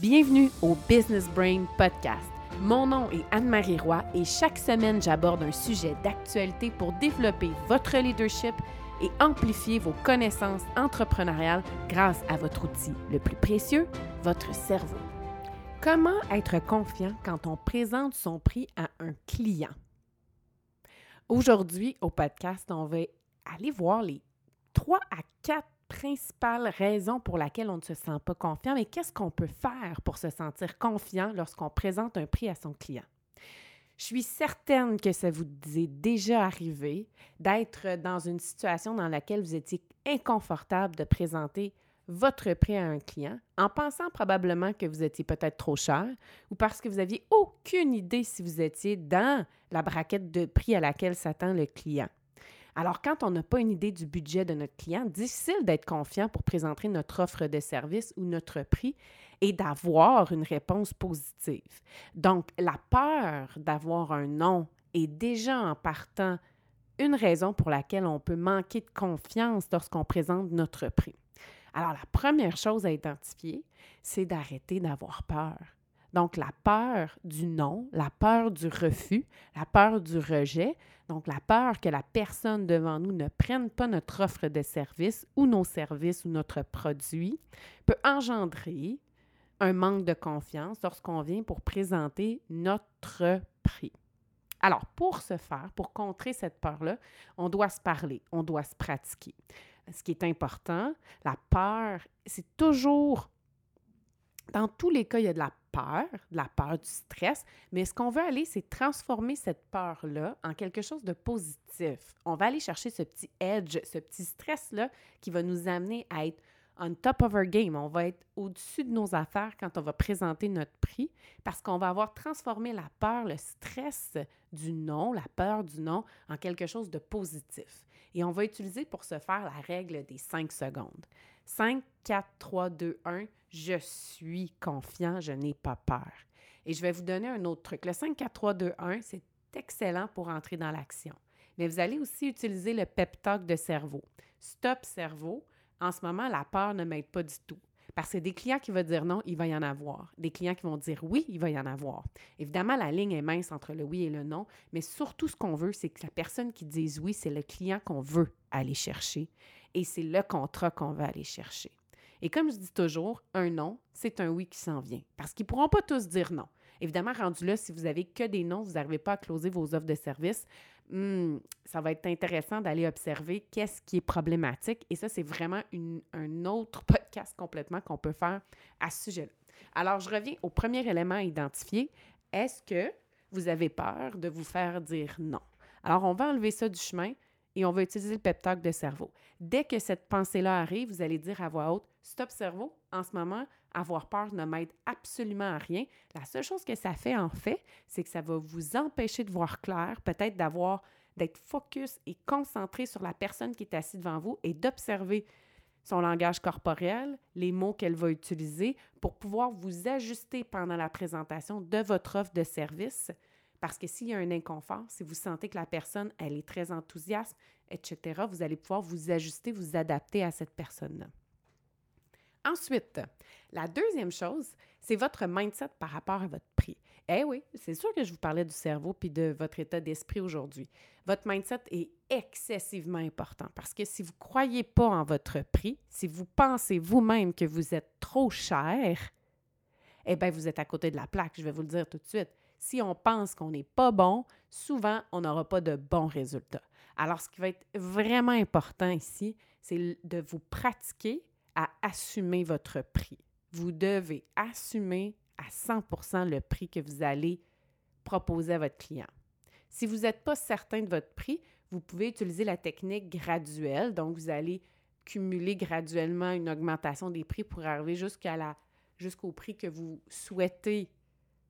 Bienvenue au Business Brain Podcast. Mon nom est Anne-Marie Roy et chaque semaine, j'aborde un sujet d'actualité pour développer votre leadership et amplifier vos connaissances entrepreneuriales grâce à votre outil le plus précieux, votre cerveau. Comment être confiant quand on présente son prix à un client? Aujourd'hui, au podcast, on va aller voir les 3 à 4 principale raison pour laquelle on ne se sent pas confiant, mais qu'est-ce qu'on peut faire pour se sentir confiant lorsqu'on présente un prix à son client? Je suis certaine que ça vous est déjà arrivé d'être dans une situation dans laquelle vous étiez inconfortable de présenter votre prix à un client en pensant probablement que vous étiez peut-être trop cher ou parce que vous n'aviez aucune idée si vous étiez dans la braquette de prix à laquelle s'attend le client. Alors, quand on n'a pas une idée du budget de notre client, difficile d'être confiant pour présenter notre offre de service ou notre prix et d'avoir une réponse positive. Donc, la peur d'avoir un non est déjà en partant une raison pour laquelle on peut manquer de confiance lorsqu'on présente notre prix. Alors, la première chose à identifier, c'est d'arrêter d'avoir peur. Donc, la peur du non, la peur du refus, la peur du rejet, donc la peur que la personne devant nous ne prenne pas notre offre de service ou nos services ou notre produit, peut engendrer un manque de confiance lorsqu'on vient pour présenter notre prix. Alors, pour ce faire, pour contrer cette peur-là, on doit se parler, on doit se pratiquer. Ce qui est important, la peur, c'est toujours dans tous les cas, il y a de la peur, la peur, du stress, mais ce qu'on veut aller, c'est transformer cette peur-là en quelque chose de positif. On va aller chercher ce petit edge, ce petit stress-là qui va nous amener à être on top of our game. On va être au-dessus de nos affaires quand on va présenter notre prix parce qu'on va avoir transformé la peur, le stress du non, la peur du non en quelque chose de positif. Et on va utiliser pour ce faire la règle des cinq secondes. 5, 4, 3, 2, 1, je suis confiant, je n'ai pas peur. Et je vais vous donner un autre truc. Le 5, 4, 3, 2, 1, c'est excellent pour entrer dans l'action. Mais vous allez aussi utiliser le pep talk de cerveau. Stop cerveau. En ce moment, la peur ne m'aide pas du tout. Parce que des clients qui vont dire non, il va y en avoir. Des clients qui vont dire oui, il va y en avoir. Évidemment, la ligne est mince entre le oui et le non, mais surtout ce qu'on veut, c'est que la personne qui dise oui, c'est le client qu'on veut aller chercher et c'est le contrat qu'on va aller chercher. Et comme je dis toujours, un non, c'est un oui qui s'en vient. Parce qu'ils ne pourront pas tous dire non. Évidemment, rendu là, si vous avez que des noms, vous n'arrivez pas à closer vos offres de service, hmm, ça va être intéressant d'aller observer qu'est-ce qui est problématique. Et ça, c'est vraiment un autre podcast complètement qu'on peut faire à ce sujet-là. Alors, je reviens au premier élément à identifier. Est-ce que vous avez peur de vous faire dire non? Alors, on va enlever ça du chemin et on va utiliser le pep talk de cerveau. Dès que cette pensée-là arrive, vous allez dire à voix haute Stop cerveau, en ce moment, avoir peur ne m'aide absolument à rien. La seule chose que ça fait en fait, c'est que ça va vous empêcher de voir clair, peut-être d'avoir d'être focus et concentré sur la personne qui est assise devant vous et d'observer son langage corporel, les mots qu'elle va utiliser pour pouvoir vous ajuster pendant la présentation de votre offre de service parce que s'il y a un inconfort, si vous sentez que la personne, elle est très enthousiaste, etc., vous allez pouvoir vous ajuster, vous adapter à cette personne-là. Ensuite, la deuxième chose, c'est votre mindset par rapport à votre prix. Eh oui, c'est sûr que je vous parlais du cerveau puis de votre état d'esprit aujourd'hui. Votre mindset est excessivement important parce que si vous ne croyez pas en votre prix, si vous pensez vous-même que vous êtes trop cher, eh bien, vous êtes à côté de la plaque, je vais vous le dire tout de suite si on pense qu'on n'est pas bon, souvent, on n'aura pas de bons résultats. Alors, ce qui va être vraiment important ici, c'est de vous pratiquer à assumer votre prix. Vous devez assumer à 100% le prix que vous allez proposer à votre client. Si vous n'êtes pas certain de votre prix, vous pouvez utiliser la technique graduelle. Donc, vous allez cumuler graduellement une augmentation des prix pour arriver jusqu'à la, jusqu'au prix que vous souhaitez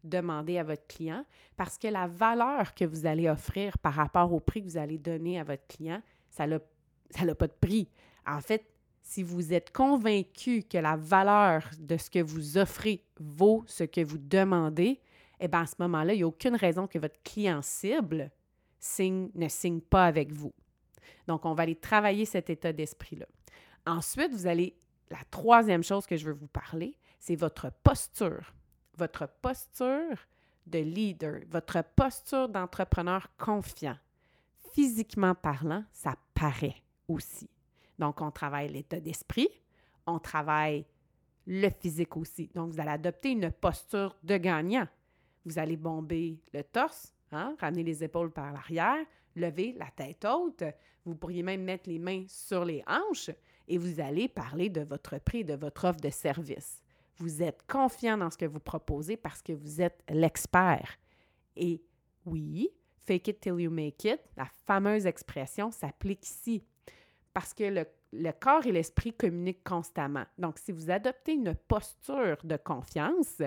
demander à votre client parce que la valeur que vous allez offrir par rapport au prix que vous allez donner à votre client, ça n'a pas de prix. En fait, si vous êtes convaincu que la valeur de ce que vous offrez vaut ce que vous demandez, eh bien, à ce moment-là, il n'y a aucune raison que votre client cible ne signe pas avec vous. Donc, on va aller travailler cet état d'esprit-là. Ensuite, vous allez, la troisième chose que je veux vous parler, c'est votre posture. Votre posture de leader, votre posture d'entrepreneur confiant. Physiquement parlant, ça paraît aussi. Donc, on travaille l'état d'esprit, on travaille le physique aussi. Donc, vous allez adopter une posture de gagnant. Vous allez bomber le torse, hein, ramener les épaules par l'arrière, lever la tête haute. Vous pourriez même mettre les mains sur les hanches et vous allez parler de votre prix, de votre offre de service. Vous êtes confiant dans ce que vous proposez parce que vous êtes l'expert. Et oui, fake it till you make it, la fameuse expression s'applique ici parce que le, corps et l'esprit communiquent constamment. Donc, si vous adoptez une posture de confiance,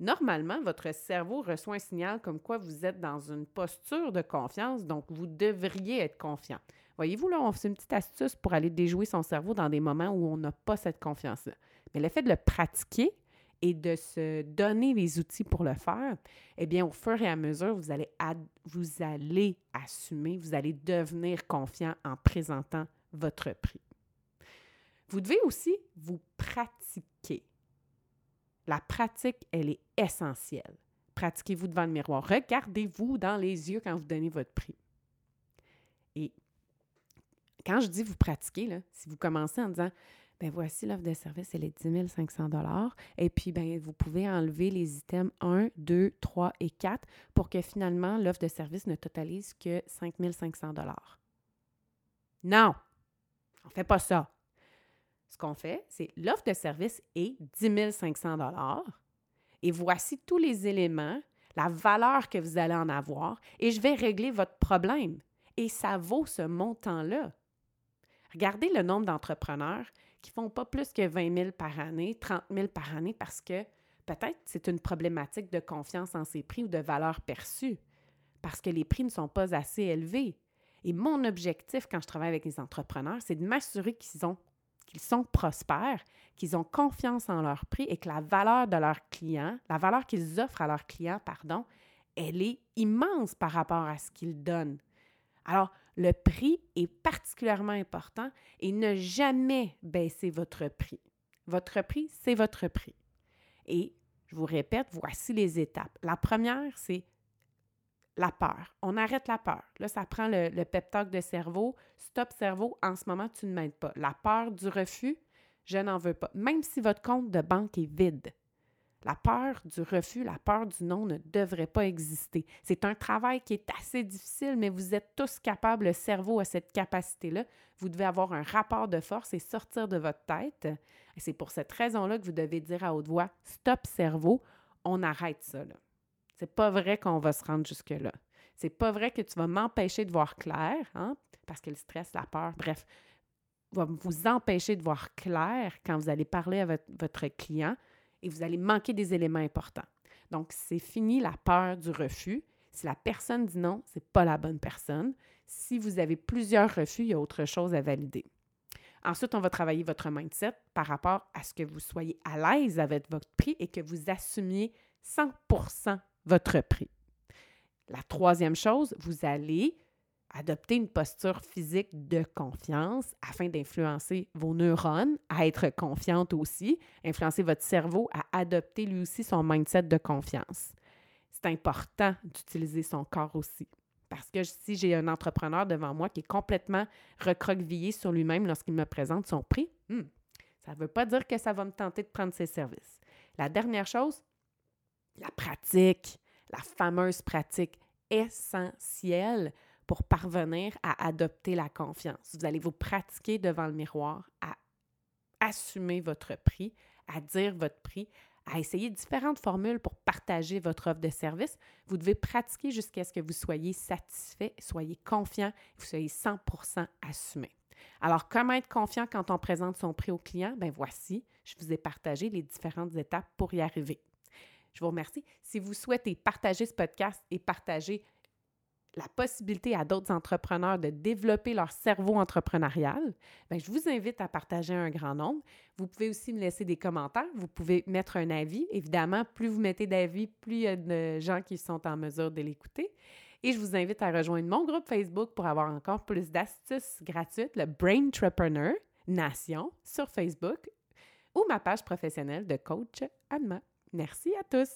normalement, votre cerveau reçoit un signal comme quoi vous êtes dans une posture de confiance, donc vous devriez être confiant. Voyez-vous, là, on fait une petite astuce pour aller déjouer son cerveau dans des moments où on n'a pas cette confiance-là. Mais le fait de le pratiquer et de se donner les outils pour le faire, eh bien, au fur et à mesure, vous allez, vous allez assumer, vous allez devenir confiant en présentant votre prix. Vous devez aussi vous pratiquer. La pratique, elle est essentielle. Pratiquez-vous devant le miroir. Regardez-vous dans les yeux quand vous donnez votre prix. Et quand je dis vous pratiquez, si vous commencez en disant ben voici l'offre de service, elle est 10 500 Et puis, ben vous pouvez enlever les items 1, 2, 3 et 4 pour que finalement, l'offre de service ne totalise que 5 500 Non! On ne fait pas ça. Ce qu'on fait, c'est l'offre de service est 10 500 et voici tous les éléments, la valeur que vous allez en avoir et je vais régler votre problème. Et ça vaut ce montant-là. Regardez le nombre d'entrepreneurs qui font pas plus que 20 000 par année, 30 000 par année parce que peut-être c'est une problématique de confiance en ses prix ou de valeur perçue, parce que les prix ne sont pas assez élevés. Et mon objectif quand je travaille avec les entrepreneurs, c'est de m'assurer qu'ils qu'ils sont prospères, qu'ils ont confiance en leur prix et que la valeur de leurs clients, la valeur qu'ils offrent à leurs clients, pardon, elle est immense par rapport à ce qu'ils donnent. Alors, le prix est particulièrement important et ne jamais baisser votre prix. Votre prix, c'est votre prix. Et je vous répète, voici les étapes. La première, c'est la peur. On arrête la peur. Là, ça prend le, le de cerveau. Stop cerveau, en ce moment, tu ne m'aides pas. La peur du refus, je n'en veux pas. Même si votre compte de banque est vide. La peur du refus, la peur du non ne devrait pas exister. C'est un travail qui est assez difficile, mais vous êtes tous capables, le cerveau a cette capacité-là. Vous devez avoir un rapport de force et sortir de votre tête. C'est pour cette raison-là que vous devez dire à haute voix Stop, cerveau, on arrête ça. C'est pas vrai qu'on va se rendre jusque-là. C'est pas vrai que tu vas m'empêcher de voir clair, hein, parce que le stress, la peur, bref, va vous empêcher de voir clair quand vous allez parler à votre, client et vous allez manquer des éléments importants. Donc, c'est fini la peur du refus. Si la personne dit non, ce n'est pas la bonne personne. Si vous avez plusieurs refus, il y a autre chose à valider. Ensuite, on va travailler votre mindset par rapport à ce que vous soyez à l'aise avec votre prix et que vous assumiez 100 votre prix. La troisième chose, vous allez adopter une posture physique de confiance afin d'influencer vos neurones à être confiantes aussi, influencer votre cerveau à adopter lui aussi son mindset de confiance. C'est important d'utiliser son corps aussi. Parce que si j'ai un entrepreneur devant moi qui est complètement recroquevillé sur lui-même lorsqu'il me présente son prix, hmm, ça ne veut pas dire que ça va me tenter de prendre ses services. La dernière chose, la pratique, la fameuse pratique essentielle pour parvenir à adopter la confiance. Vous allez vous pratiquer devant le miroir à assumer votre prix, à dire votre prix, à essayer différentes formules pour partager votre offre de service. Vous devez pratiquer jusqu'à ce que vous soyez satisfait, soyez confiant, vous soyez 100% assumé. Alors, comment être confiant quand on présente son prix au client? Ben voici, je vous ai partagé les différentes étapes pour y arriver. Je vous remercie. Si vous souhaitez partager ce podcast et partager la possibilité à d'autres entrepreneurs de développer leur cerveau entrepreneurial, bien, je vous invite à partager un grand nombre. Vous pouvez aussi me laisser des commentaires. Vous pouvez mettre un avis. Évidemment, plus vous mettez d'avis, plus il y a de gens qui sont en mesure de l'écouter. Et je vous invite à rejoindre mon groupe Facebook pour avoir encore plus d'astuces gratuites, le Brain Entrepreneur Nation sur Facebook. ou ma page professionnelle de coach Anma. Merci à tous.